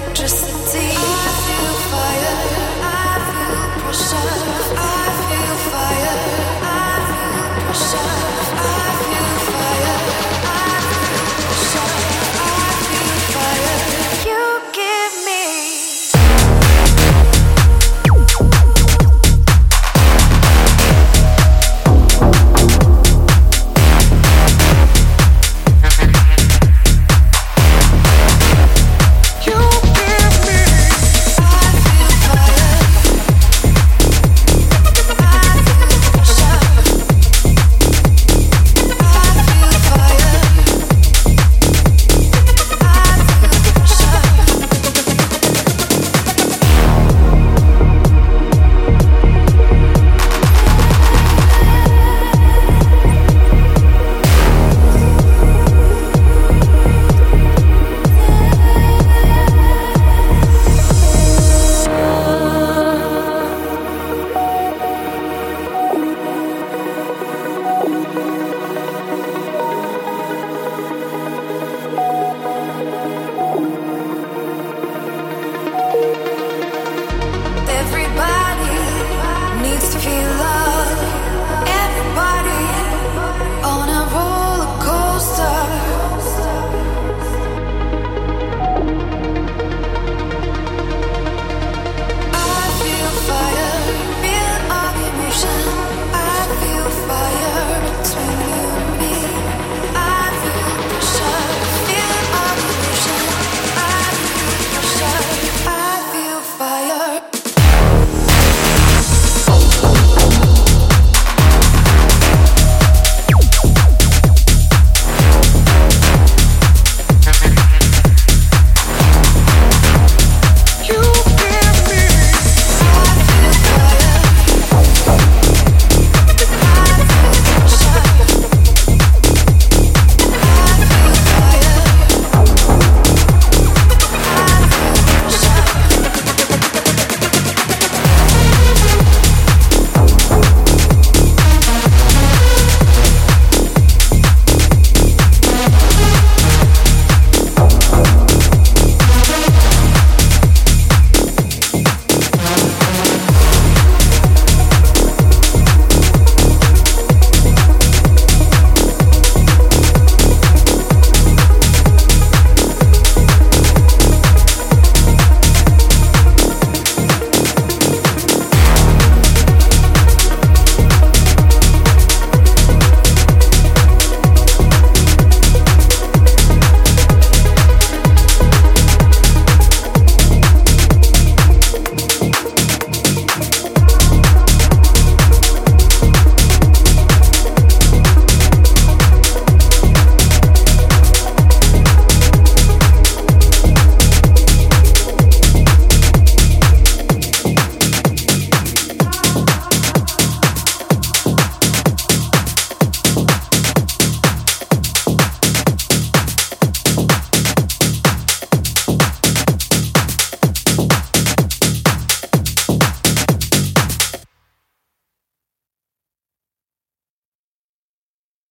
electricity.